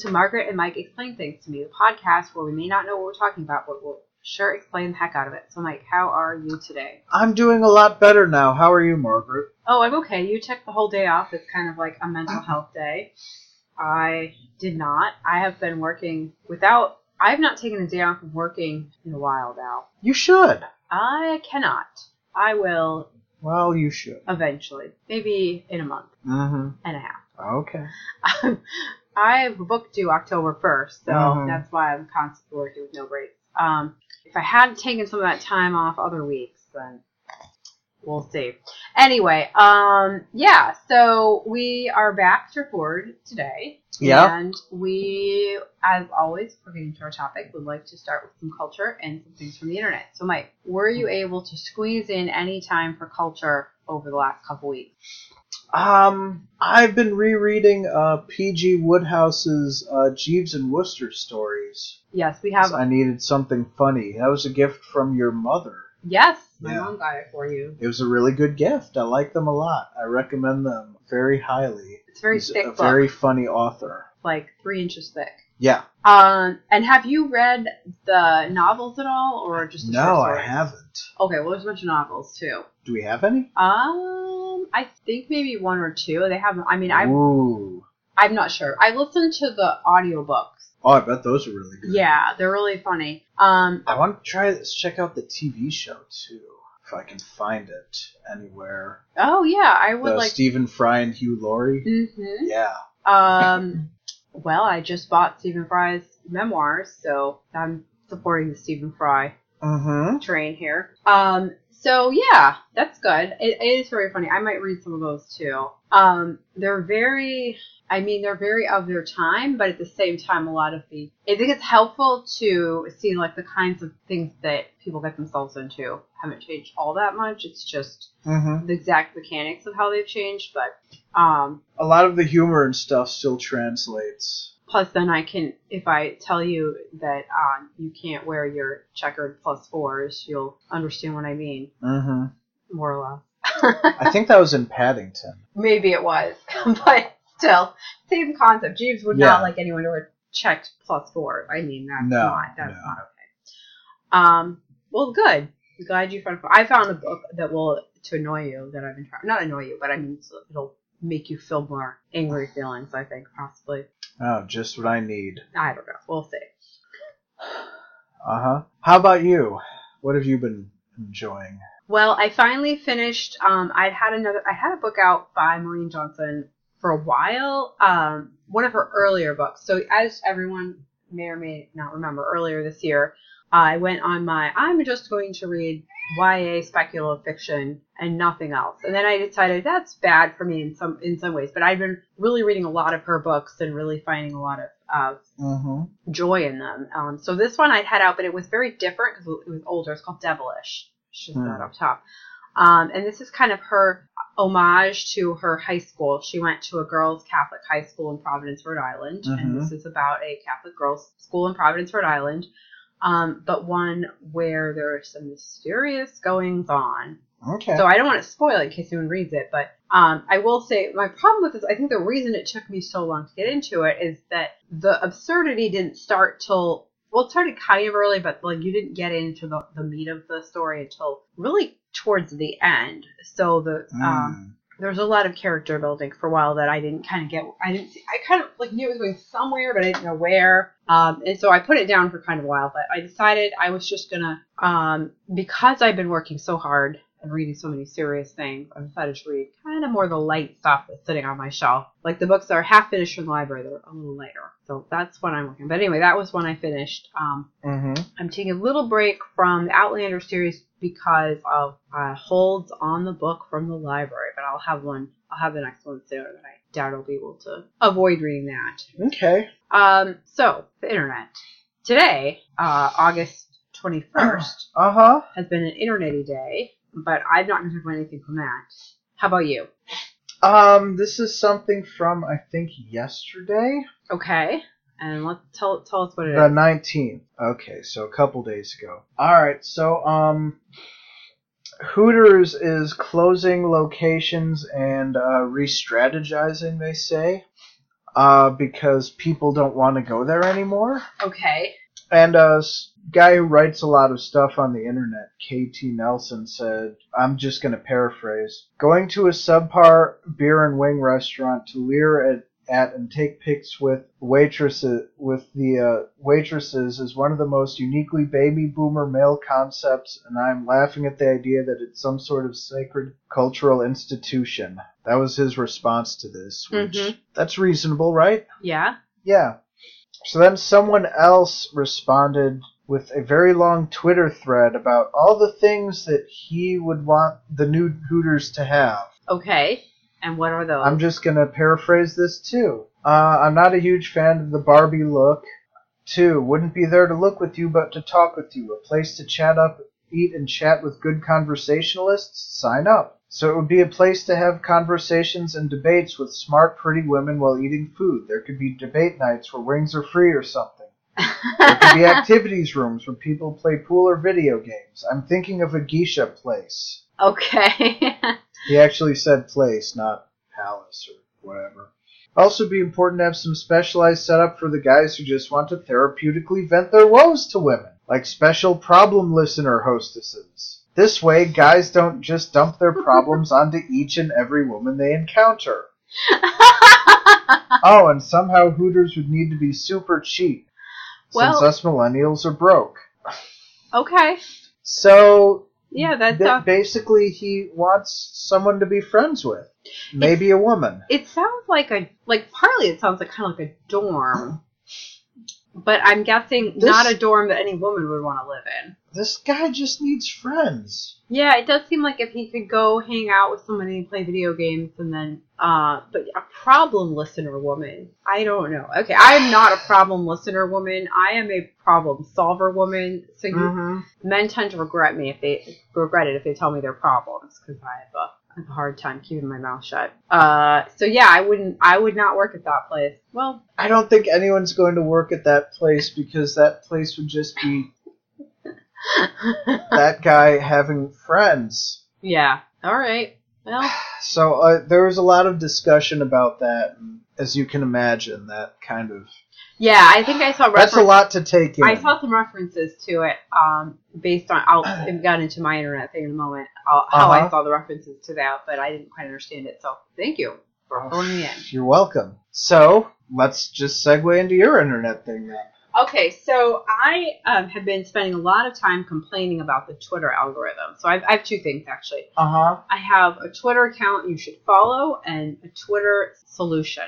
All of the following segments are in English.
To Margaret and Mike Explain Things to Me, the podcast where we may not know what we're talking about, but we'll sure explain the heck out of it. So, Mike, how are you today? I'm doing a lot better now. How are you, Margaret? Oh, I'm okay. You took the whole day off. It's kind of like a mental health day. I did not. I have been working without. I have not taken a day off of working in a while now. You should. I cannot. I will Well, you should. eventually, maybe in a month Mm-hmm. and a half. Okay. have booked book due October 1st, so Mhm. that's why I'm constantly working with no breaks. Um, if I hadn't taken some of that time off other weeks, then we'll see. Anyway, um, yeah, so we are back to record today. Yeah. And we, as always, for getting to our topic, would like to start with some culture and some things from the internet. So, Mike, were you able to squeeze in any time for culture over the last couple weeks? Um, I've been rereading uh, P.G. Wodehouse's uh, Jeeves and Wooster stories. Yes, we have. I needed something funny. That was a gift from your mother. Yes, my Yeah. mom got it for you. It was a really good gift. I like them a lot. I recommend them very highly. It's very He's thick a book, very funny author. like three inches thick. Yeah. Um, and have you read the novels at all, or just the No, I haven't. Okay, well, there's a bunch of novels too. Do we have any? Um, I think maybe one or two. They have. I mean, I Ooh. I'm not sure. I listened to the audiobooks. Oh, I bet those are really good. Yeah, they're really funny. Um, I want to try this. Check out the TV show too, if I can find it anywhere. oh yeah, I would the like. Stephen Fry and Hugh Laurie. hmm Yeah. Um, well, I just bought Stephen Fry's memoirs, so I'm supporting the Stephen Fry Mm-hmm. train here. Um, so yeah, that's good. It, it is very funny. I might read some of those too. Um, they're very, I mean, they're very of their time, but at the same time, a lot of the, I think it's helpful to see like the kinds of things that people get themselves into haven't changed all that much. It's just Mm-hmm. the exact mechanics of how they've changed, but um, A lot of the humor and stuff still translates. Plus, then I can, if I tell you that um, you can't wear your checkered plus fours, you'll understand what I mean, Mm-hmm. more or less. I think that was in Paddington. Maybe it was, but still, same concept. Jeeves would Yeah. not like anyone to wear checked plus fours. I mean, that's No, not that's no. not okay. Um, well, good. Glad you found. I found a book that will to annoy you that I've been trying. Not annoy you, but I mean it'll make you feel more angry feelings. I think possibly. Oh, just what I need. I don't know. We'll see. Uh huh. How about you? What have you been enjoying? Well, I finally finished. Um, I'd had another. I had a book out by Maureen Johnson for a while. Um, one of her earlier books. So, as everyone may or may not remember, earlier this year, I went on my. I'm just going to read YA speculative fiction and nothing else. And then I decided that's bad for me in some in some ways. But I've been really reading a lot of her books and really finding a lot of uh, Mm-hmm. joy in them. Um, so this one I'd had out, but it was very different because it was older. It's called Devilish. She's Hmm. that up top. Um, and this is kind of her homage to her high school. She went to a girls' Catholic high school in Providence, Rhode Island, and Mhm. this is about a Catholic girls' school in Providence, Rhode Island, um, but one where there are some mysterious goings on. Okay. So I don't want to spoil it in case anyone reads it, but um, I will say my problem with this, I think the reason it took me so long to get into it is that the absurdity didn't start till well, it started kind of early, but like you didn't get into the, the meat of the story until really towards the end. So the um, Mm. There was a lot of character building for a while that I didn't kind of get. I didn't. See, I kind of like knew it was going somewhere, but I didn't know where. Um, and so I put it down for kind of a while. But I decided I was just gonna, um, because I've been working so hard and reading so many serious things. I decided to read kind of more the light stuff that's sitting on my shelf, like the books that are half finished from the library. They're a little lighter. So that's what I'm working. But anyway, that was when I finished. Um, Mm-hmm. I'm taking a little break from the Outlander series because of uh, holds on the book from the library, but I'll have one. I'll have the next one soon, and I doubt I'll be able to avoid reading that. Okay. Um, so the internet today, uh, August 21st, Uh huh. has been an internety day, but I'm not going to talk about anything from that. How about you? Um, this is something from I think yesterday, Okay, and let's tell tell us what it the is. nineteenth. Okay, so a couple days ago. All right, so um, Hooters is closing locations and uh, re-strategizing. They say. uh, because people don't want to go there anymore. Okay. And s- guy who writes a lot of stuff on the internet, KT Nelson, said, I'm just going to paraphrase Going to a subpar beer and wing restaurant to leer at, at and take pics with waitresses with the uh, waitresses is one of the most uniquely baby boomer male concepts and I'm laughing at the idea that it's some sort of sacred cultural institution. That was his response to this, which Mhm. that's reasonable, right? Yeah. Yeah. So then someone else responded with a very long Twitter thread about all the things that he would want the new Hooters to have. Okay. And what are those? I'm just going to paraphrase this too. Uh, I'm not a huge fan of the Barbie look. Two, wouldn't be there to look with you but to talk with you. A place to chat up, eat, and chat with good conversationalists? Sign up. So it would be a place to have conversations and debates with smart, pretty women while eating food. There could be debate nights where wings are free or something. There could be activities rooms where people play pool or video games. I'm thinking of a geisha place. okay. He actually said place, not palace or whatever. Also, be important to have some specialized setup for the guys who just want to therapeutically vent their woes to women, like special problem listener hostesses. This way, guys don't just dump their problems onto each and every woman they encounter. Oh, and somehow Hooters would need to be super cheap, Well- since us millennials are broke. okay. So, Yeah, that's ba- uh, basically, he wants someone to be friends with. Maybe a woman. it sounds like a like partly it sounds like kind of like a dorm. But I'm guessing This- not a dorm that any woman would want to live in. This guy just needs friends. Yeah, it does seem like if he could go hang out with somebody and play video games and then uh but a problem listener woman. I don't know. Okay, I am not a problem listener woman. I am a problem solver woman. So you, Mm-hmm. men tend to regret me if they regret it if they tell me their problems because I have a, I have a hard time keeping my mouth shut. Uh so yeah, I wouldn't I would not work at that place. Well, I don't think anyone's going to work at that place because that place would just be that guy having friends. yeah. All right. Well, So uh, there was a lot of discussion about that, and as you can imagine, that kind of yeah, I think I saw that's a lot to take in. I saw some references to it um, based on. I'll get into my internet thing in a moment. I'll, how I Uh-huh. saw the references to that, but I didn't quite understand it. So thank you for Oh. filling me in. You're welcome. So let's just segue into your internet thing then. Okay, so I um, have been spending a lot of time complaining about the Twitter algorithm. So I've, I have two things actually. Uh huh. I have a Twitter account you should follow and a Twitter solution.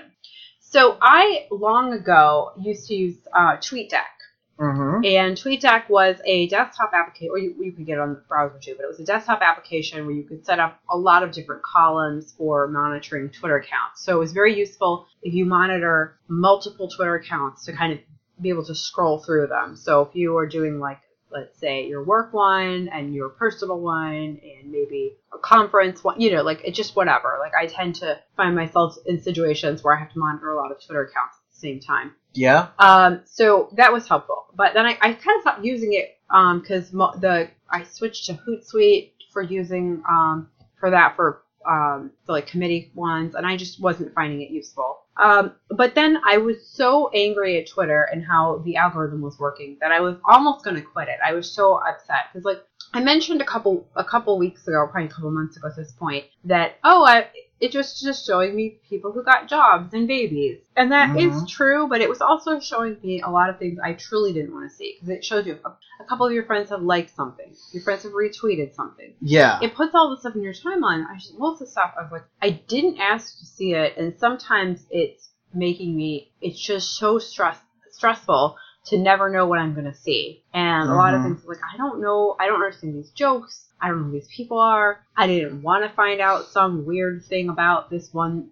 So I long ago used to use uh, TweetDeck. Mm-hmm. And TweetDeck was a desktop application, or you, you could get it on the browser too, but it was a desktop application where you could set up a lot of different columns for monitoring Twitter accounts. So it was very useful if you monitor multiple Twitter accounts to kind of be able to scroll through them. So if you are doing like, let's say your work one and your personal one and maybe a conference one, you know, like it just whatever. Like I tend to find myself in situations where I have to monitor a lot of Twitter accounts at the same time. Yeah. Um, so that was helpful, but then I, I kind of stopped using it um because mo- the I switched to Hootsuite for using um, for that for um, the like committee ones, and I just wasn't finding it useful. Um, but then I was so angry at Twitter and how the algorithm was working that I was almost going to quit it. I was so upset because like I mentioned a couple a couple weeks ago, probably a couple months ago at this point, that oh, I, it was just showing me people who got jobs and babies, and that is Mhm. true. But it was also showing me a lot of things I truly didn't want to see because it shows you a, a couple of your friends have liked something, your friends have retweeted something. Yeah. It puts all this stuff in your timeline. I just most of the stuff I was like, I didn't ask to see it, and sometimes it's making me. It's just so stress stressful to never know what I'm gonna see. And a lot of Mhm. things like I don't know, I don't understand these jokes. I don't know who these people are. I didn't want to find out some weird thing about this one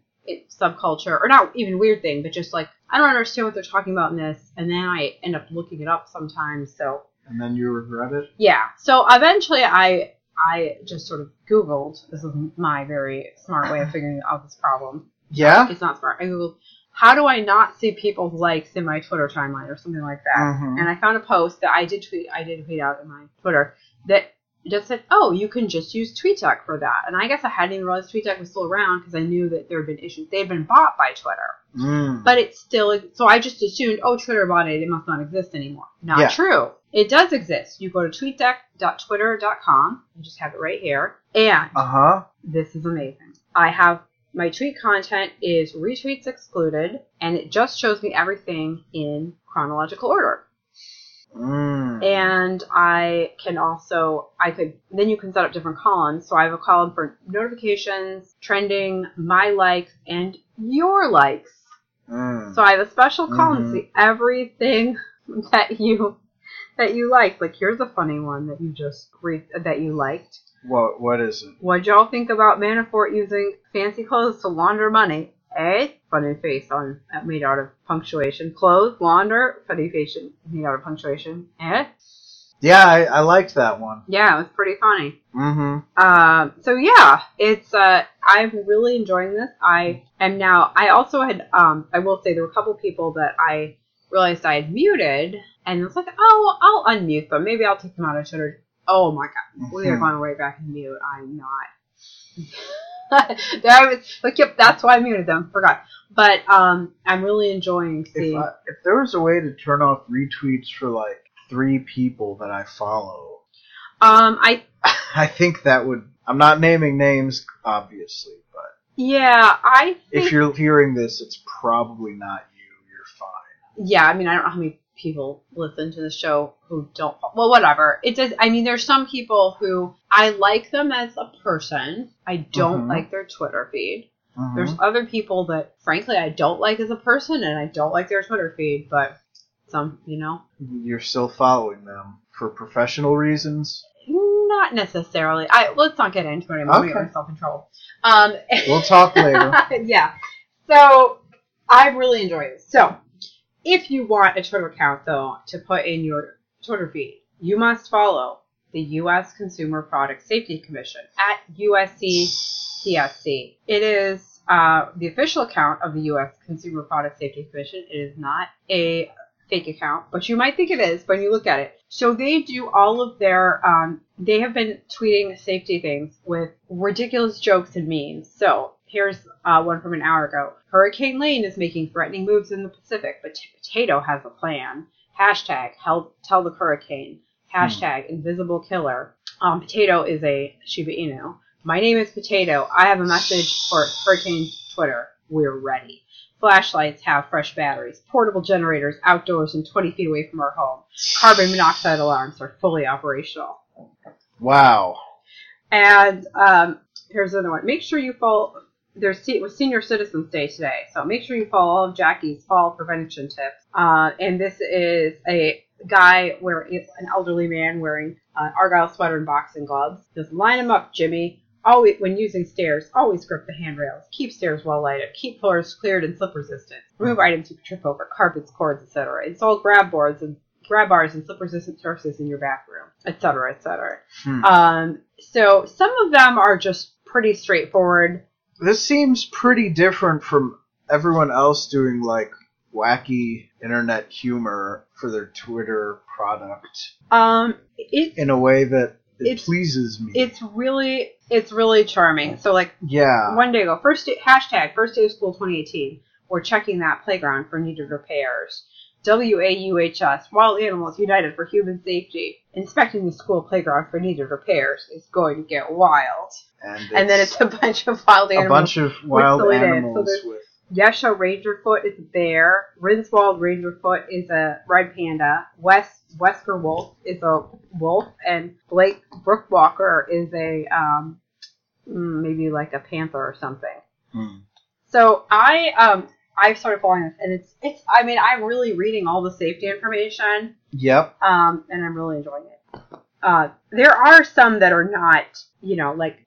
subculture, or not even weird thing, but just like I don't understand what they're talking about in this, and then I end up looking it up sometimes. So And then you regret it. yeah. So eventually, I I just sort of Googled. This is my very smart way of figuring out this problem. Yeah. It's not smart. I googled how do I not see people's likes in my Twitter timeline or something like that. Mhm. And I found a post that I did tweet. I did tweet out in my Twitter that just said, "Oh, you can just use TweetDeck for that." And I guess I hadn't even realized TweetDeck was still around because I knew that there had been issues. They had been bought by Twitter, Mm. but it's still. So I just assumed, oh, Twitter bought it; it must not exist anymore. Not Yeah. true. It does exist. You go to tweetdeck.twitter.com. I just have it right here, and Uh huh. this is amazing. I have my tweet content is retweets excluded, and it just shows me everything in chronological order. Mm. And I can also, I could, then you can set up different columns. So I have a column for notifications, trending, my likes, and your likes. Mm. So I have a special column Mhm. to see everything that you, that you like. Like here's a funny one that you just re- that you liked. What what is it? What'd y'all think about Manafort using fancy clothes to launder money? Eh? Funny face on made out of punctuation. Clothes, launder, funny face made out of punctuation. Eh? Yeah, I, I liked that one. Yeah, it was pretty funny. Mm-hmm. Um, so yeah, it's uh, I'm really enjoying this. I am now. I also had. Um, I will say there were a couple people that I realized I had muted, and it's like, oh, I'll unmute them. Maybe I'll take them out of Twitter. Oh my god, we are going right back in mute. I'm not. there I was like, yep, that's why I muted them. Forgot. But um, I'm really enjoying If seeing. I, if there was a way to turn off retweets for like three people that I follow, um, I I think that would. I'm not naming names, obviously, but yeah, I think if you're hearing this, it's probably not you. You're fine. yeah, I mean, I don't know how many people listen to the show who don't. Well, whatever. It does. I mean, there's some people who I like them as a person. I don't Mhm. like their Twitter feed. Mhm. There's other people that, frankly, I don't like as a person, and I don't like their Twitter feed. But some, you know, You're still following them for professional reasons. not necessarily. I let's not get into it anymore. I'm gonna get Okay. in trouble. Um, We'll talk later. yeah. So I really enjoy it. So if you want a Twitter account though to put in your Twitter feed, you must follow the U.S. Consumer Product Safety Commission at USCPSC. It is uh, the official account of the U.S. Consumer Product Safety Commission. It is not a fake account, but you might think it is when you look at it. So they do all of their, um, they have been tweeting safety things with ridiculous jokes and memes. So here's uh, one from an hour ago. Hurricane Lane is making threatening moves in the Pacific, but Potato has a plan. Hashtag help tell the hurricane. Hashtag invisible killer. Um, Potato is a Shiba Inu. My name is Potato. I have a message for Hurricane Twitter. We're ready. Flashlights have fresh batteries. Portable generators outdoors and 20 feet away from our home. Carbon monoxide alarms are fully operational. Wow. And um, here's another one. Make sure you follow. There's se- was Senior Citizens Day today, so make sure you follow all of Jackie's fall prevention tips. Uh, and this is a guy wearing an elderly man wearing an argyle sweater and boxing gloves. Just line them up, Jimmy. Always, when using stairs, always grip the handrails. Keep stairs well lighted. Keep floors cleared and slip resistant. Remove items you could trip over, carpets, cords, etc. Install grab boards and grab bars and slip resistant surfaces in your bathroom, etc., etc. Hmm. Um, so some of them are just pretty straightforward. This seems pretty different from everyone else doing like wacky internet humor for their Twitter product Um, it's in a way that it It's- pleases me. it's really it's really charming. So like yeah. one day ago, first day, hashtag first day of school 2018. We're checking that playground for needed repairs. WAUHS, Wild Animals United for Human Safety, inspecting the school playground for needed repairs is going to get wild. and, And then it's a bunch of wild animals. a animals. bunch of wild names. So animals with Yesha Rangerfoot is a bear. Rinswald Rangerfoot is a red panda. West Wesker Wolf is a wolf, and Blake Brookwalker is a um, mm, maybe like a panther or something. Hmm. So I um I started following this, and it's it's I mean I'm really reading all the safety information, Yep. um, and I'm really enjoying it. Uh, there are some that are not, you know, like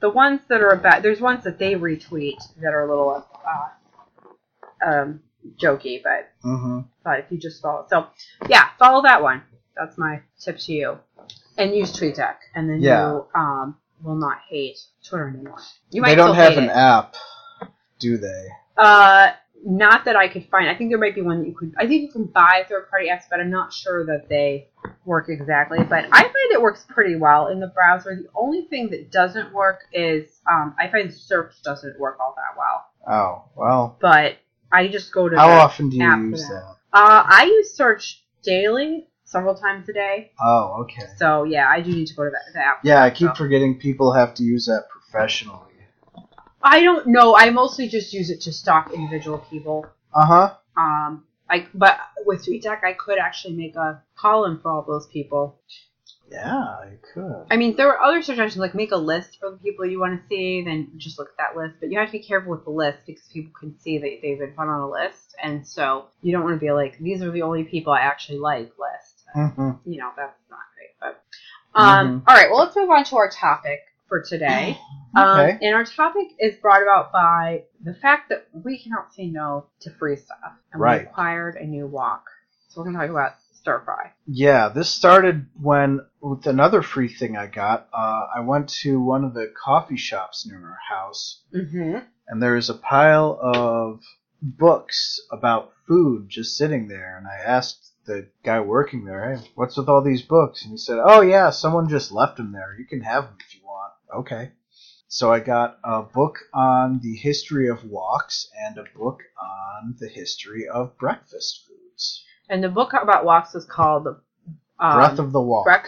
the ones that are about. There's ones that they retweet that are a little uh, um, jokey, but hmm but if you just follow, so yeah, follow that one. That's my tip to you, and use TweetDeck, and then Yeah. you um will not hate Twitter anymore. You might. They don't have an it. app, do they? Uh, not that I could find. I think there might be one that you could. I think you can buy third party apps, but I'm not sure that they work exactly, but I find it works pretty well in the browser. The only thing that doesn't work is um, I find search doesn't work all that well. Oh well. But I just go to How often do you use that. that? Uh, I use search daily, several times a day. Oh, okay. So yeah, I do need to go to that the app. Yeah, I keep So- forgetting people have to use that professionally. I don't know. I mostly just use it to stalk individual people. Uh huh. Um, I but with TweetDeck, I could actually make a column for all those people. Yeah, I could. I mean, there were other suggestions like make a list for the people you want to see, then just look at that list. But you have to be careful with the list because people can see that they've been put on a list, and so you don't want to be like these are the only people I actually like list. hmm You know, that's not great. But um, all right, well, let's move on to our topic for today. Um, Okay. and our topic is brought about by the fact that we cannot say no to free stuff, and Right. we acquired a new wok. So we're going to talk about stir fry. Yeah, this started when with another free thing I got. Uh, I went to one of the coffee shops near our house, Mm-hmm. and there's a pile of books about food just sitting there. And I asked the guy working there, "Hey, what's with all these books?" And he said, "Oh yeah, someone just left them there. You can have them if you want." Okay. So I got a book on the history of woks and a book on the history of breakfast foods. And the book about woks is called um, Breath of the Wok. Breath.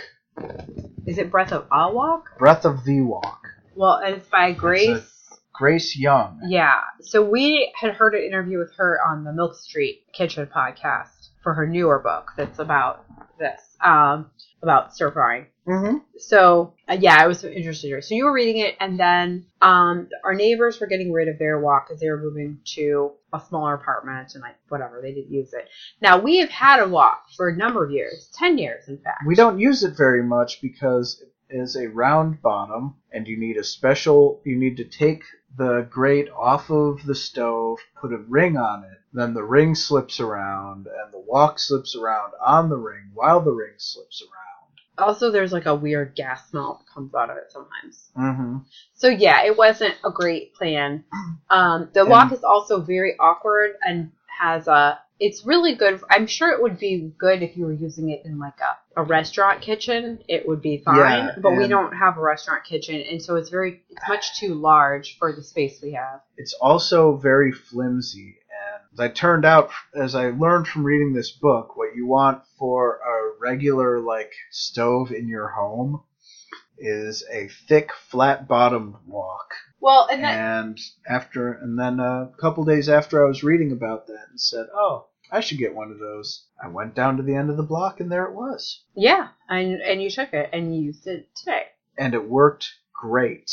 Is it Breath of a Wok? Breath of the Wok. Well, and it's by Grace. Grace Young. Yeah. So we had heard an interview with her on the Milk Street Kitchen podcast for her newer book that's about this, um, about stir frying. Mm-hmm. So uh, yeah, I was interested. So you were reading it, and then um, our neighbors were getting rid of their wok because they were moving to a smaller apartment and like whatever they didn't use it. Now we have had a wok for a number of years, ten years in fact. We don't use it very much because it is a round bottom, and you need a special. You need to take the grate off of the stove, put a ring on it, then the ring slips around, and the wok slips around on the ring while the ring slips around. Also, there's like a weird gas smell that comes out of it sometimes. Mm-hmm. So yeah, it wasn't a great plan. Um, the And- wok is also very awkward and has a. It's really good. I'm sure it would be good if you were using it in like a, a restaurant kitchen. It would be fine, Yeah, but we don't have a restaurant kitchen, and so it's very it's much too large for the space we have. It's also very flimsy, and as I turned out, as I learned from reading this book, what you want for a regular like stove in your home is a thick, flat-bottomed wok. Well, and that And after, and then a couple days after I was reading about that, and said, "Oh, I should get one of those." I went down to the end of the block, and there it was, yeah, and and you took it and you used it today. and it worked great.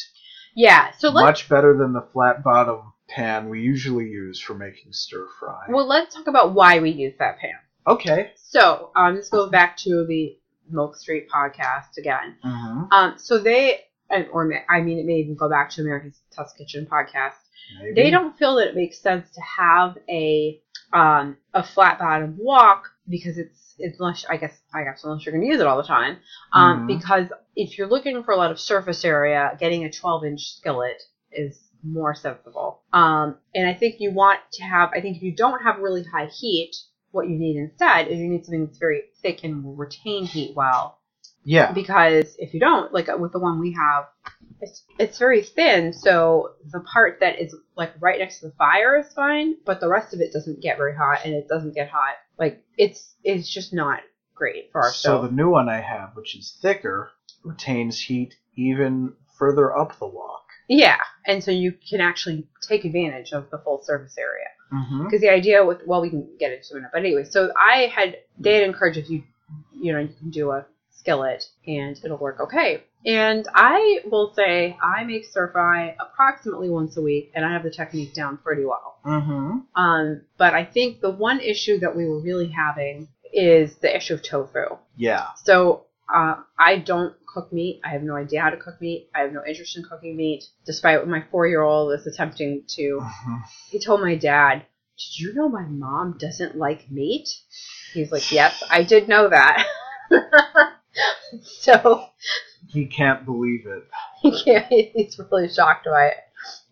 Yeah. So let's Much better than the flat-bottom pan we usually use for making stir fry. well let's talk about why we use that pan. Okay. So um, this goes back to the Milk Street podcast again. Mm-hmm. Um, so they, and- or I mean, it may even go back to America's Test Kitchen podcast. Maybe. They don't feel that it makes sense to have a um, a flat bottom wok because it's it's unless I guess I guess unless you're going to use it all the time. Um, Mhm. Because if you're looking for a lot of surface area, getting a 12 inch skillet is more sensible. Um, and I think you want to have. I think if you don't have really high heat, what you need instead is you need something that's very thick and will retain heat well Yeah. because if you don't, like uh, with the one we have, it's it's very thin, so the part that is like right next to the fire is fine, but the rest of it doesn't get very hot, and it doesn't get hot. Like it's it's just not great for our So stove. the new one I have, which is thicker, retains heat even further up the wok. yeah, and so you can actually take advantage of the full surface area. Mm-hmm. Because the idea with well, we can get into it but anyway, so I had they had encouraged if you you know you can do a skillet and it'll work okay. And I will say I make stir fry approximately once a week, and I have the technique down pretty well. Mm-hmm. Um, but I think the one issue that we were really having is the issue of tofu. Yeah. So uh, I don't cook meat. I have no idea how to cook meat. I have no interest in cooking meat, despite what my four year old is attempting to Mhm. he told my dad, Did you know my mom doesn't like meat? He's like, Yes, I did know that. so He can't believe it. he can't, he's really shocked by it.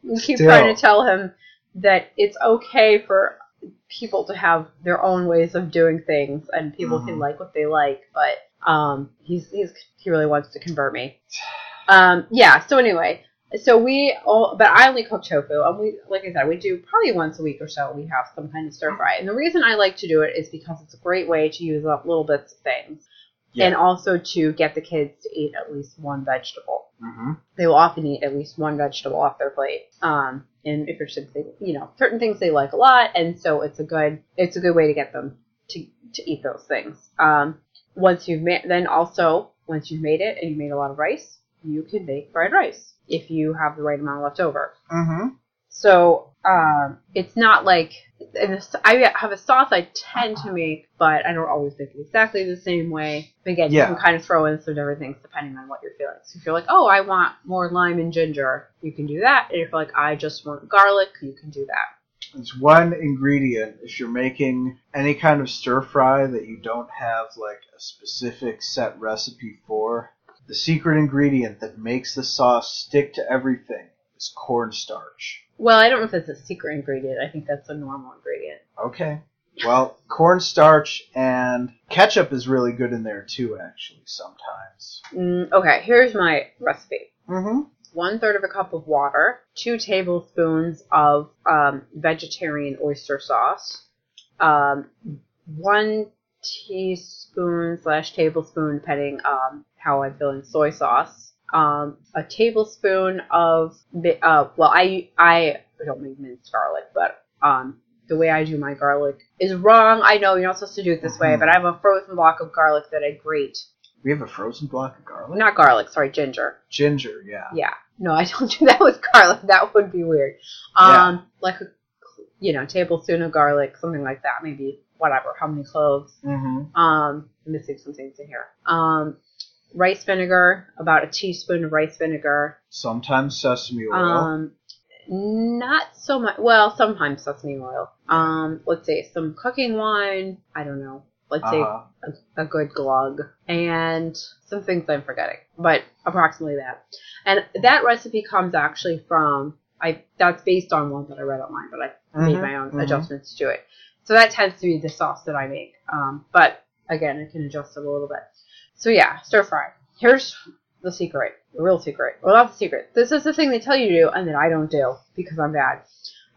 We keep Still. trying to tell him that it's okay for people to have their own ways of doing things and people can Mhm. like what they like, but Um, he's he's he really wants to convert me. Um, yeah. So anyway, so we all, but I only cook tofu, and we, like I said, we do probably once a week or so. We have some kind of stir fry, and the reason I like to do it is because it's a great way to use up little bits of things, Yeah. and also to get the kids to eat at least one vegetable. hmm They will often eat at least one vegetable off their plate. Um, and if you're something, you know, certain things they like a lot, and so it's a good, it's a good way to get them to to eat those things. Um, once you've made, then also once you've made it and you made a lot of rice, you can make fried rice if you have the right amount left over. hmm So um, it's not like and I have a sauce I tend to make, but I don't always make it exactly the same way. But again, Yeah. you can kind of throw in some different things depending on what you're feeling. So if you're like, oh, I want more lime and ginger, you can do that. And if you're like, I just want garlic, you can do that. It's one ingredient if you're making any kind of stir fry that you don't have like a specific set recipe for. The secret ingredient that makes the sauce stick to everything is cornstarch. Well, I don't know if that's a secret ingredient. I think that's a normal ingredient. Okay. Well, cornstarch and ketchup is really good in there too, actually, sometimes. Mm, okay, here's my recipe. Mm-hmm. one third of a cup of water, two tablespoons of um, vegetarian oyster sauce, um, one teaspoon slash tablespoon, depending um, how I'm feeling, soy sauce, um, a tablespoon of uh, well, I I don't make minced garlic, but um, the way I do my garlic is wrong. I know you're not supposed to do it this way, Mhm. but I have a frozen block of garlic that I grate. We have a frozen block of garlic. Not garlic, sorry, ginger. Ginger, yeah. Yeah. No, I don't do that with garlic. That would be weird. Um, like a, you know, tablespoon of garlic, something like that. Maybe whatever. How many cloves? Mm-hmm. Um, I'm missing some things in here. Um, rice vinegar, about a teaspoon of rice vinegar. Sometimes sesame oil. Um, not so much. Well, sometimes sesame oil. Um, let's say some cooking wine. I don't know. Let's say uh-huh. a, a good glug and some things I'm forgetting, but approximately that. And that recipe comes actually from I. That's based on one that I read online, but I made Mhm, my own mhm. adjustments to it. So that tends to be the sauce that I make. Um, but again, I can adjust it a little bit. So yeah, stir fry. Here's the secret, the real secret. Well, not the secret. This is the thing they tell you to do, and that I don't do because I'm bad.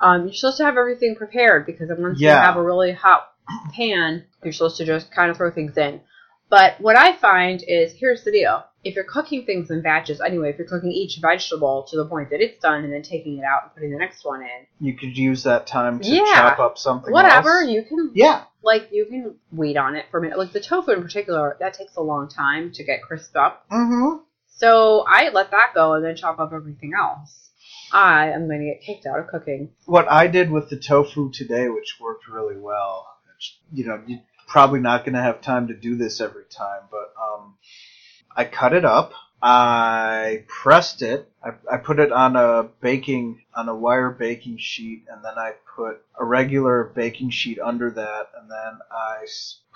Um, you're supposed to have everything prepared because once you Yeah. have a really hot pan, you're supposed to just kind of throw things in. But what I find is here's the deal. If you're cooking things in batches anyway, if you're cooking each vegetable to the point that it's done and then taking it out and putting the next one in, You could use that time to Yeah. chop up something whatever, else. you can Yeah. like you can wait on it for a minute. Like the tofu in particular, that takes a long time to get crisped up. Mm-hmm. So I let that go and then chop up everything else. I am going to get kicked out of cooking. What I did with the tofu today, which worked really well, you know, you're probably not going to have time to do this every time, but um, I cut it up. I pressed it. I, I put it on a baking on a wire baking sheet, and then I put a regular baking sheet under that, and then I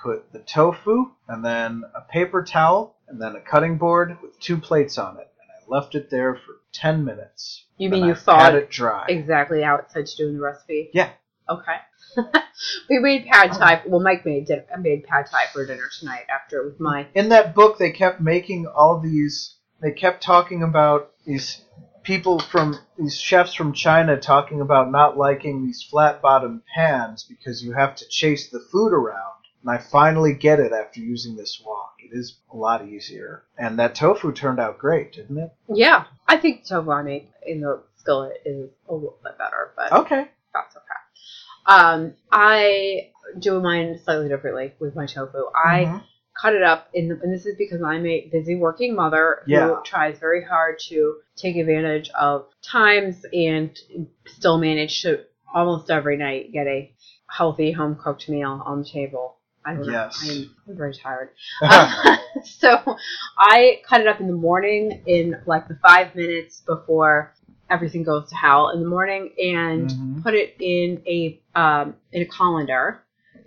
put the tofu, and then a paper towel, and then a cutting board with two plates on it, and I left it there for ten minutes. You mean you I thawed it dry? exactly how it said to do in the recipe? Yeah. Okay. we made pad thai. Well, Mike made din- I uh, made pad thai for dinner tonight after with my. in that book they kept making all these they kept talking about these people from these chefs from China talking about not liking these flat bottomed pans because you have to chase the food around. And I finally get it after using this wok. It is a lot easier. And that tofu turned out great, didn't it? Yeah, I think tofu I in the skillet is a little bit better, but okay. Um, I do mine slightly differently with my tofu. I Mhm. cut it up in the, and this is because I'm a busy working mother who Yeah. tries very hard to take advantage of times and still manage to almost every night get a healthy home cooked meal on the table. I don't Yes. I'm, I'm very tired. Uh, so I cut it up in the morning in like the five minutes before everything goes to hell in the morning and Mhm. put it in a um, in a colander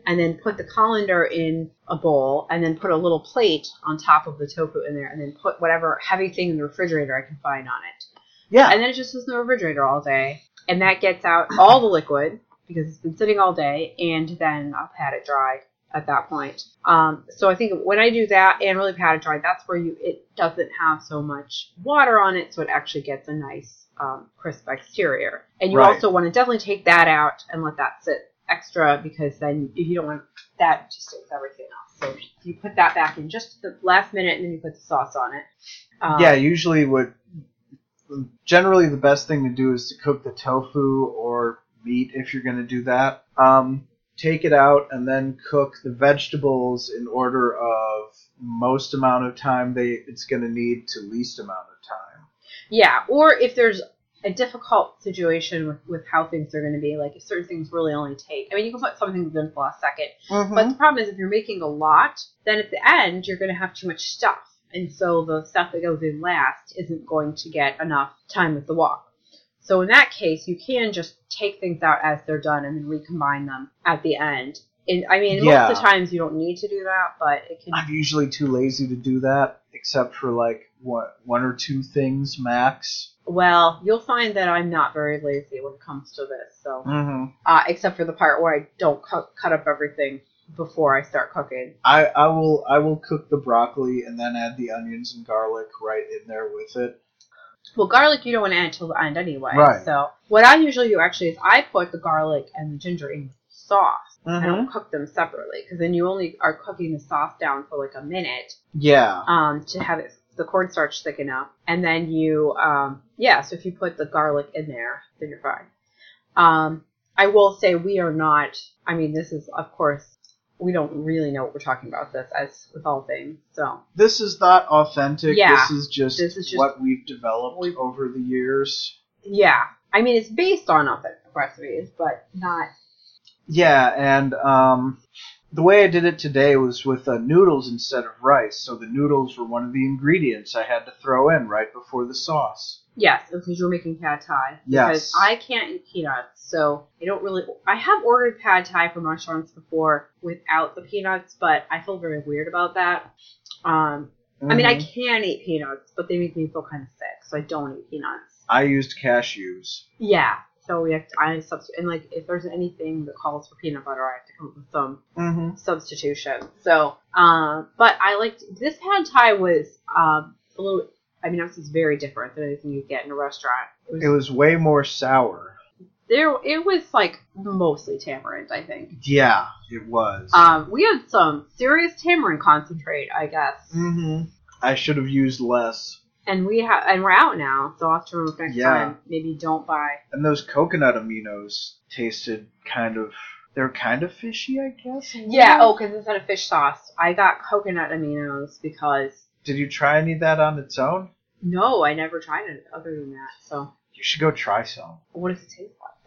and then put the colander in a bowl and then put a little plate on top of the tofu in there and then put whatever heavy thing in the refrigerator I can find on it. yeah. And then it just sits in the refrigerator all day and that gets out all the liquid because it's been sitting all day and then I'll pat it dry at that point. Um, so I think when I do that and really pat it dry, that's where you it doesn't have so much water on it, so it actually gets a nice um, crisp exterior. And you Right. also want to definitely take that out and let that sit extra because then if you don't want that just sticks everything else. So you put that back in just the last minute and then you put the sauce on it. Um, yeah, usually what generally the best thing to do is to cook the tofu or meat if you're going to do that. Um, take it out and then cook the vegetables in order of most amount of time they it's going to need to least amount of time. Yeah, or if there's a difficult situation with, with how things are going to be, like if certain things really only take. I mean, you can put some things in for the last 2nd mm-hmm. but the problem is if you're making a lot, then at the end you're going to have too much stuff, and so the stuff that goes in last isn't going to get enough time with the wok. So in that case, you can just take things out as they're done and then recombine them at the end. And I mean, Yeah. most of the times you don't need to do that, but it can. I'm usually too lazy to do that except for like what one or two things max. Well, you'll find that I'm not very lazy when it comes to this. So, Mhm. uh, except for the part where I don't cut, cut up everything before I start cooking. I, I will I will cook the broccoli and then add the onions and garlic right in there with it. Well, garlic you don't want to add until the end anyway. Right. So what I usually do actually is I put the garlic and the ginger in sauce. I Mhm. don't cook them separately because then you only are cooking the sauce down for like a minute Yeah. um, to have it the cornstarch thick enough, and then you um, yeah. So if you put the garlic in there, then you're fine. Um, I will say we are not. I mean, this is of course we don't really know what we're talking about this as with all things. So This is not authentic. Yeah. This is just, This is just- what we've developed We've- over the years. yeah, I mean it's based on authentic recipes, but not Yeah, and um, the way I did it today was with uh, noodles instead of rice. So the noodles were one of the ingredients I had to throw in right before the sauce. Yes, because you're making pad thai. Yes. Because I can't eat peanuts, so I don't really. I have ordered pad thai from restaurants before without the peanuts, but I feel very weird about that. Um, I mean, I Mhm. can eat peanuts, but they make me feel kind of sick, so I don't eat peanuts. I used cashews. Yeah. So we have to, I substitute, and like if there's anything that calls for peanut butter, I have to come up with some Mm-hmm. substitution. So, um, but I liked this pad thai was um a little. I mean, obviously it's very different than anything you get in a restaurant. It was, It was way more sour. there. It was like mostly tamarind, I think. Yeah, it was. Um, we had some serious tamarind concentrate, I guess, mm-hmm. I should have used less. and we have, and we're out now, so I'll have to remember next Yeah. time. Maybe don't buy. And those coconut aminos tasted kind of. They're kind of fishy, I guess. Yeah. Oh, because instead of fish sauce, I got coconut aminos because Did you try any of that on its own? no, I never tried it other than that. So, You should go try some. what does it taste like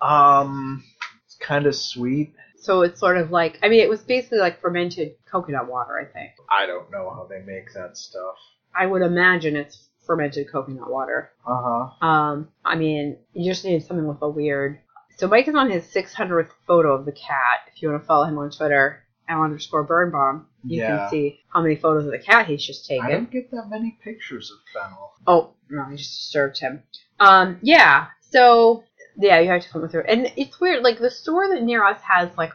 though? Um, it's kind of sweet. So it's sort of like I mean it was basically like fermented coconut water, I think. I don't know how they make that stuff. I would imagine it's fermented coconut water. Uh huh. Um I mean, you just need something with a weird So Mike is on his 600th photo of the cat. If you want to follow him on Twitter, L underscore Birnbaum, you Yeah. can see how many photos of the cat he's just taken. I don't get that many pictures of fennel. Oh, no, I just disturbed him. Um, yeah, so, yeah, you have to come through. And it's weird, like, the store that near us has, like,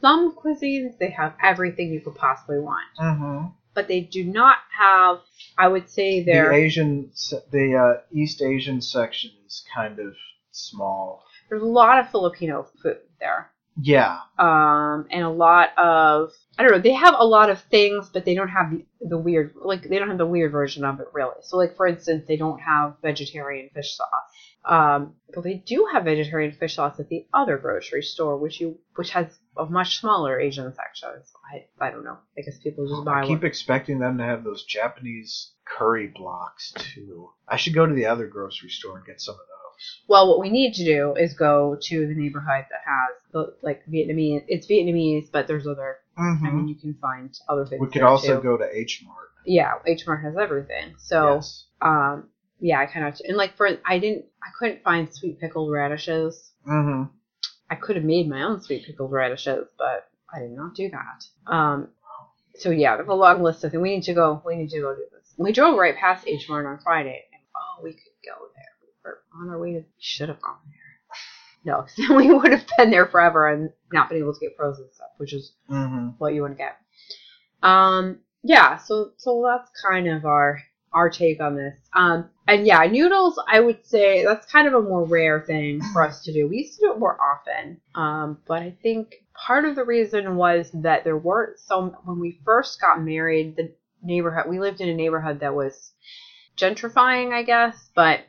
some cuisines, they have everything you could possibly want. Mm-hmm. But they do not have, I would say, The Asian, the uh, East Asian section is kind of small. there's a lot of Filipino food there. Yeah. Um, and a lot of, I don't know, they have a lot of things, but they don't have the, the weird, like, they don't have the weird version of it, really. So, like, for instance, they don't have vegetarian fish sauce. Um, but they do have vegetarian fish sauce at the other grocery store, which you, which has a much smaller Asian section. So I, I don't know. I guess people just buy I keep one. expecting them to have those Japanese curry blocks too. I should go to the other grocery store and get some of those. Well, what we need to do is go to the neighborhood that has the, like Vietnamese. It's Vietnamese, but there's other. I mean, you can find other things. we could also too. go to H Mart. Yeah, H Mart has everything. So. yes. um yeah i kind of and like for i didn't i couldn't find sweet pickled radishes Mm-hmm. i could have made my own sweet pickled radishes but i did not do that um so yeah there's a long list of things we need to go we need to go do this we drove right past h mart on friday and oh we could go there were on our way to should have gone there no, then we would have been there forever and not been able to get frozen stuff, which is Mm-hmm. what you want to get. Um, yeah, so so that's kind of our our take on this. Um, and yeah, noodles, I would say that's kind of a more rare thing for us to do. We used to do it more often, um, but I think part of the reason was that there weren't so when we first got married, the neighborhood we lived in a neighborhood that was gentrifying, I guess, but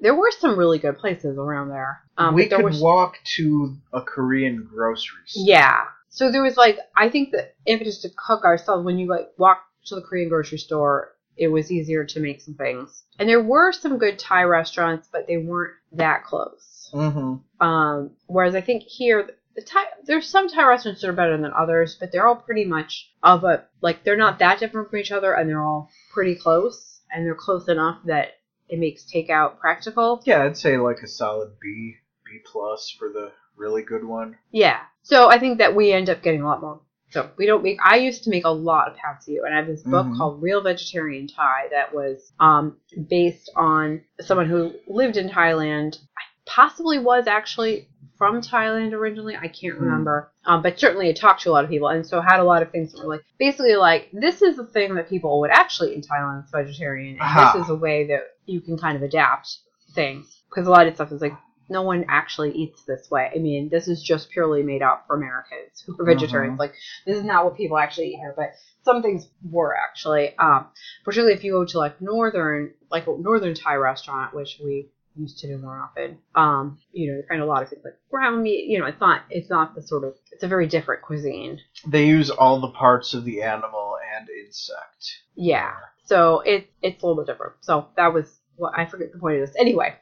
there were some really good places around there. Um, we there could was- walk to a Korean grocery store. yeah. So there was like I think the impetus to cook ourselves when you like walk to the Korean grocery store, it was easier to make some things. And there were some good Thai restaurants, but they weren't that close. Mm-hmm. Um, whereas I think here the Thai there's some Thai restaurants that are better than others, but they're all pretty much of a like they're not that different from each other, and they're all pretty close, and they're close enough that it makes takeout practical. Yeah, I'd say like a solid B, B plus for the really good one. Yeah. So I think that we end up getting a lot more. So we don't make. I used to make a lot of ew, and I have this book Mhm. called Real Vegetarian Thai that was um, based on someone who lived in Thailand. I possibly was actually from Thailand originally. I can't Hmm. remember, um, but certainly it talked to a lot of people, and so had a lot of things that were like basically like this is the thing that people would actually eat in Thailand. It's vegetarian, and Aha. this is a way that you can kind of adapt things because a lot of stuff is like no one actually eats this way. I mean, this is just purely made up for Americans who are vegetarians. Mhm. Like, this is not what people actually eat here, but some things were actually. Um, particularly if you go to like northern, like a northern Thai restaurant, which we used to do more often. Um, you know, you find a lot of things like ground meat. You know, it's not, it's not the sort of, it's a very different cuisine. They use all the parts of the animal and insect. Yeah. So it it's a little bit different. So that was what I forget the point of this. Anyway,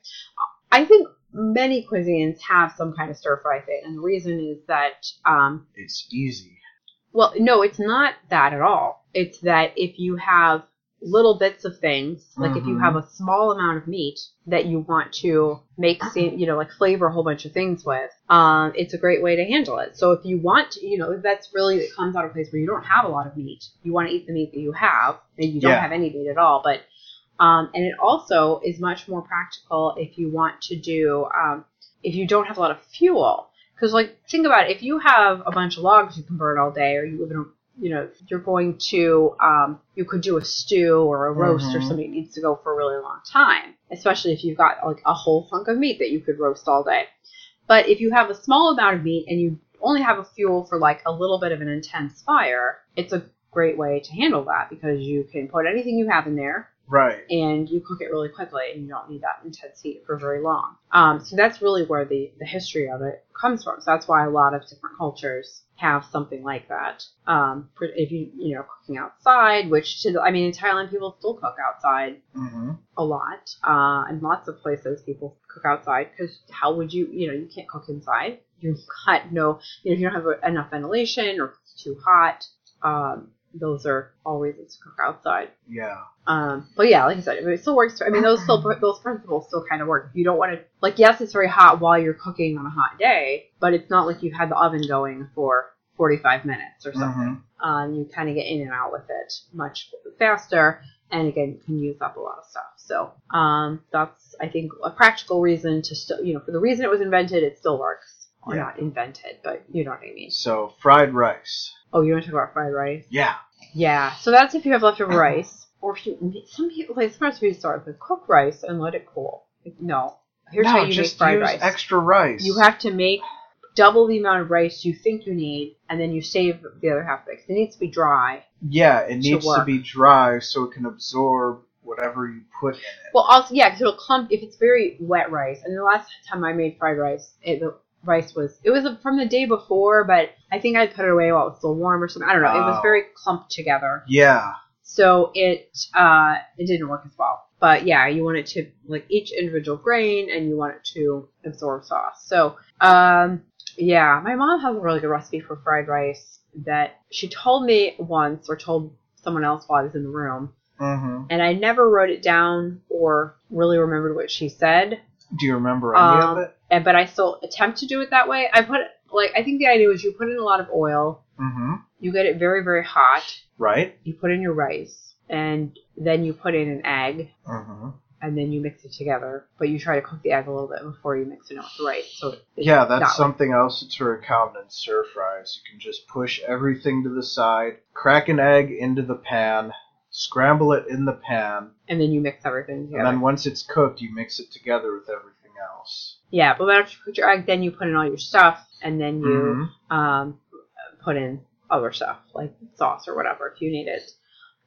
I think many cuisines have some kind of stir fry thing, and the reason is that um, It's easy. well, no, it's not that at all. It's that if you have little bits of things, like if you Mhm. have a small amount of meat that you want to make, you know, like flavor a whole bunch of things with, um, it's a great way to handle it. So if you want to, you know, that's really, it comes out of a place where you don't have a lot of meat, you want to eat the meat that you have, maybe you don't Yeah. have any meat at all, but, um, and it also is much more practical if you want to do, um, if you don't have a lot of fuel. Because, like, think about it. If you have a bunch of logs you can burn all day, or you live in a, you know, you're going to, um, you could do a stew or a roast or Mhm. something that needs to go for a really long time. Especially if you've got, like, a whole hunk of meat that you could roast all day. But if you have a small amount of meat and you only have a fuel for, like, a little bit of an intense fire, it's a great way to handle that because you can put anything you have in there Right. and you cook it really quickly and you don't need that intense heat for very long. Um, so that's really where the, the history of it comes from. So that's why a lot of different cultures have something like that. Um, for- if you, you know, cooking outside, which, to, I mean, in Thailand, people still cook outside Mm-hmm. a lot. Uh, in lots of places, people cook outside because how would you, you know, you can't cook inside. You've got no, you know, if you don't have enough ventilation or it's too hot, um, those are all reasons to cook outside. Yeah. Um, but yeah, like I said, it still works. I mean, those still those principles still kind of work. You don't want to, like, yes, it's very hot while you're cooking on a hot day, but it's not like you've had the oven going for 45 minutes or something. Um, you kind of get in and out with it much faster, and again, you can use up a lot of stuff. So um, that's I think a practical reason to still, you know, for the reason it was invented, it still works. Or Yeah. not invented, but you know what I mean. So fried rice. Oh, you want to talk about fried rice? Yeah. Yeah, so that's if you have leftover uh-huh. rice, or if you some people like some recipes start with cook rice and let it cool. Like, no, here's no, how you just make fried use rice. extra rice. You have to make double the amount of rice you think you need, and then you save the other half of it. needs to be dry. Yeah, it needs to work. be dry so it can absorb whatever you put in it. Well, also yeah, because it'll clump if it's very wet rice. And the last time I made fried rice, it, rice was it was from the day before, but I think I put it away while it was still warm or something. I don't know. It was Oh. very clumped together. yeah. So it uh, it didn't work as well. But yeah, you want it to like each individual grain, and you want it to absorb sauce. So um, yeah, my mom has a really good recipe for fried rice that she told me once, or told someone else while I was in the room, Mm-hmm. and I never wrote it down or really remembered what she said. Do you remember any Um, of it? And but I still attempt to do it that way. I put like I think the idea was you put in a lot of oil, Mm-hmm. you get it very very hot, Right. you put in your rice, and then you put in an egg, Mm-hmm. and then you mix it together. But you try to cook the egg a little bit before you mix it in with the rice. So Yeah, that's something else that's very common in stir fries. You can just push everything to the side, crack an egg into the pan, scramble it in the pan, And then you mix everything together. and then once it's cooked, you mix it together with everything else. Yeah, but after you put your egg, then you put in all your stuff, and then you Mhm. um, put in other stuff like sauce or whatever if you need it.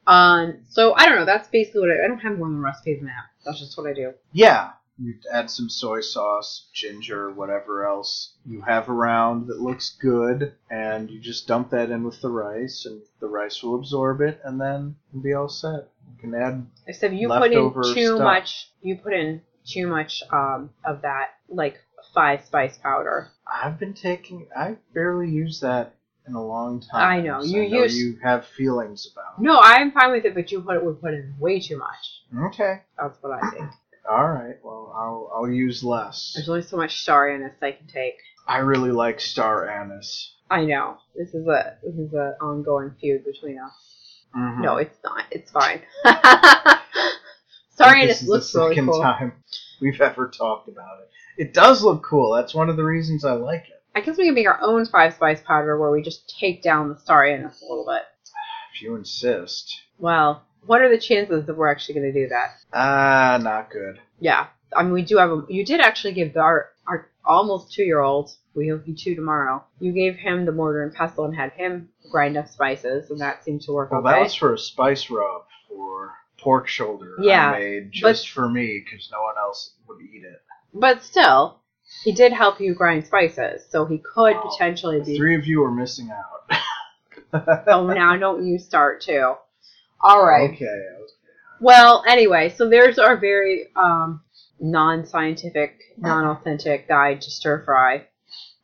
Um, so I don't know. That's basically what I, I don't have more than recipes than that. That's just what I do. Yeah, you add some soy sauce, ginger, whatever else you have around that looks good, and you just dump that in with the rice, and the rice will absorb it, and then be all set. You can add Except you put in too stuff. much. You put in too much um, of that like five spice powder. I've been taking. I barely use that in a long time. I know, so you I know use- You have feelings about. No, I'm fine with it, but you put would put in way too much. Okay. That's what I think. All right. Well, I'll I'll use less. There's only so much star anise I can take. I really like star anise. I know this is a this is an ongoing feud between us. Mhm. No, it's not. It's fine. I star think anise this is looks the really second cool. time we've ever talked about it. It does look cool. That's one of the reasons I like it. I guess we can make our own five spice powder where we just take down the star anise a little bit. If you insist. Well, what are the chances that we're actually going to do that? Ah, not good. Yeah, I mean, we do have a. You did actually give our our almost two year old. We will be two tomorrow. You gave him the mortar and pestle and had him grind up spices, and that seemed to work Well, okay. that was for a spice rub for pork shoulder Yeah, I made just for me because no one else would eat it. But still, he did help you grind spices, so he could potentially be. three of you are missing out. Oh, now don't you start too. All right. Okay. Well, anyway, so there's our very um, non-scientific, non-authentic guide to stir fry.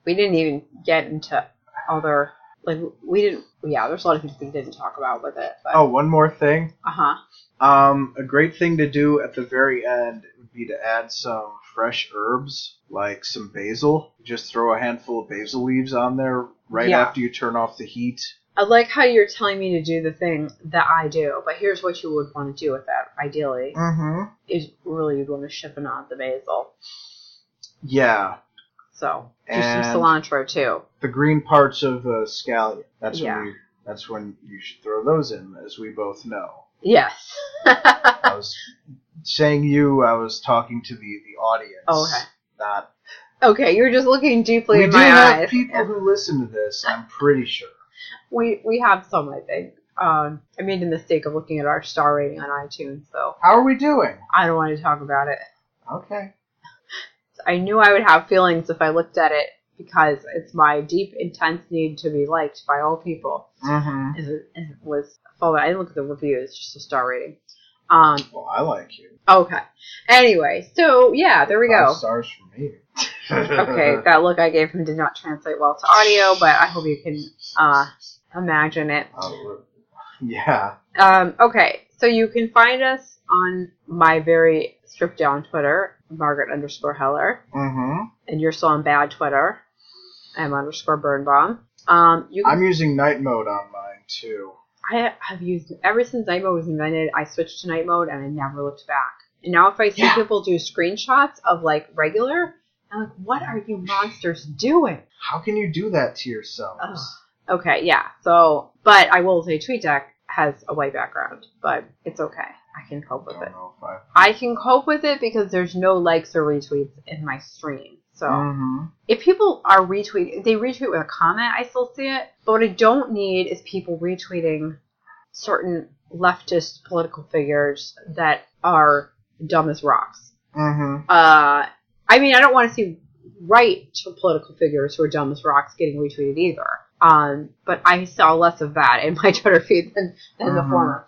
We didn't even get into other like we didn't. Yeah, there's a lot of things we didn't talk about with it. But, Oh, one more thing. uh huh. Um, a great thing to do at the very end would be to add some fresh herbs, like some basil. Just throw a handful of basil leaves on there right Yeah. after you turn off the heat. I like how you're telling me to do the thing that I do, but here's what you would want to do with that. Ideally, Mm-hmm. is really you'd want to chiffonade the basil. Yeah, So do And- some cilantro too. the green parts of a scallion. That's Yeah. when you. That's when you should throw those in, as we both know. Yes. I was saying you. I was talking to the the audience. Oh, okay. Not. okay, you're just looking deeply We in do have people who listen to this. I'm pretty sure. We we have some, I think. Um, I made the mistake of looking at our star rating on iTunes, so How are we doing? I don't want to talk about it. Okay. I knew I would have feelings if I looked at it because it's my deep, intense need to be liked by all people. Mm-hmm. Is it, is it was followed. I didn't look at the reviews, just a star rating. Um, Well, I like you. okay. Anyway, so yeah, there we Five go. stars for me. Okay, that look I gave him did not translate well to audio, but I hope you can uh, imagine it. Yeah. Um, okay, so you can find us on my very stripped down Twitter, Margaret underscore Heller, Mm-hmm. and you're still on bad Twitter, M underscore Birnbaum. Um, you I'm using night mode on mine too. I have used ever since night mode was invented. I switched to night mode and I never looked back. And now if I see Yeah. people do screenshots of like regular, I'm like, what are you monsters doing? How can you do that to yourselves? Ugh. Okay, yeah. So, but I will say TweetDeck has a white background, but it's okay. I can cope with I it. don't know if I. I can cope with it because there's no likes or retweets in my stream. So Mm-hmm. if people are retweeting, they retweet with a comment, I still see it. But what I don't need is people retweeting certain leftist political figures that are dumb as rocks. Mm-hmm. Uh, I mean, I don't want to see right political figures who are dumb as rocks getting retweeted either. Um, but I saw less of that in my Twitter feed than, than the Mhm. former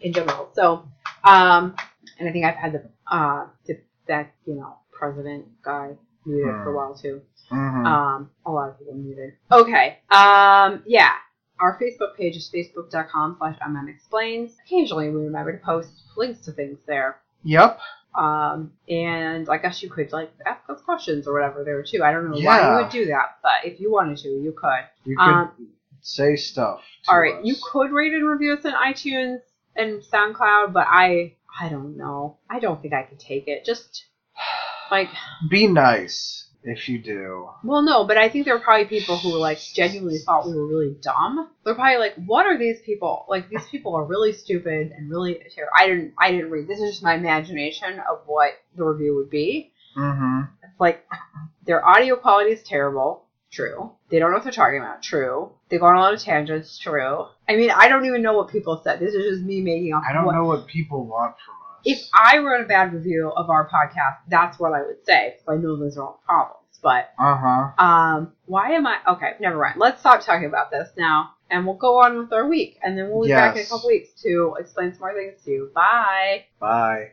in general. So, um, and I think I've had the, uh, the, that, you know, president guy muted for a Hmm. while too. Mm-hmm. Um, a lot of people muted. Okay. Um, yeah. Our Facebook page is facebook.com slash mmexplains. Occasionally we remember to post links to things there. yep. Um, and I guess you could like ask us questions or whatever there too. I don't know why you would do that, but if you wanted to, you could. You could Um, say stuff. all right, us. you could rate and review us on iTunes and SoundCloud, but I I don't know. I don't think I could take it. Just like, Be nice if you do. well, no, but I think there were probably people who like genuinely thought we were really dumb. They're probably like, "What are these people? Like, these people are really stupid and really terrible." I didn't, I didn't read. This is just my imagination of what the review would be. Mm-hmm. It's like their audio quality is terrible. True. They don't know what they're talking about. True. They go on a lot of tangents. True. I mean, I don't even know what people said. This is just me making up. I don't what, know what people want from us. If I wrote a bad review of our podcast, that's what I would say. Because I know those are all problems. But uh-huh. um, why am I? Okay, never mind. Let's stop talking about this now, and we'll go on with our week, and then we'll be back in a couple weeks to explain some more things to you. Bye. Bye.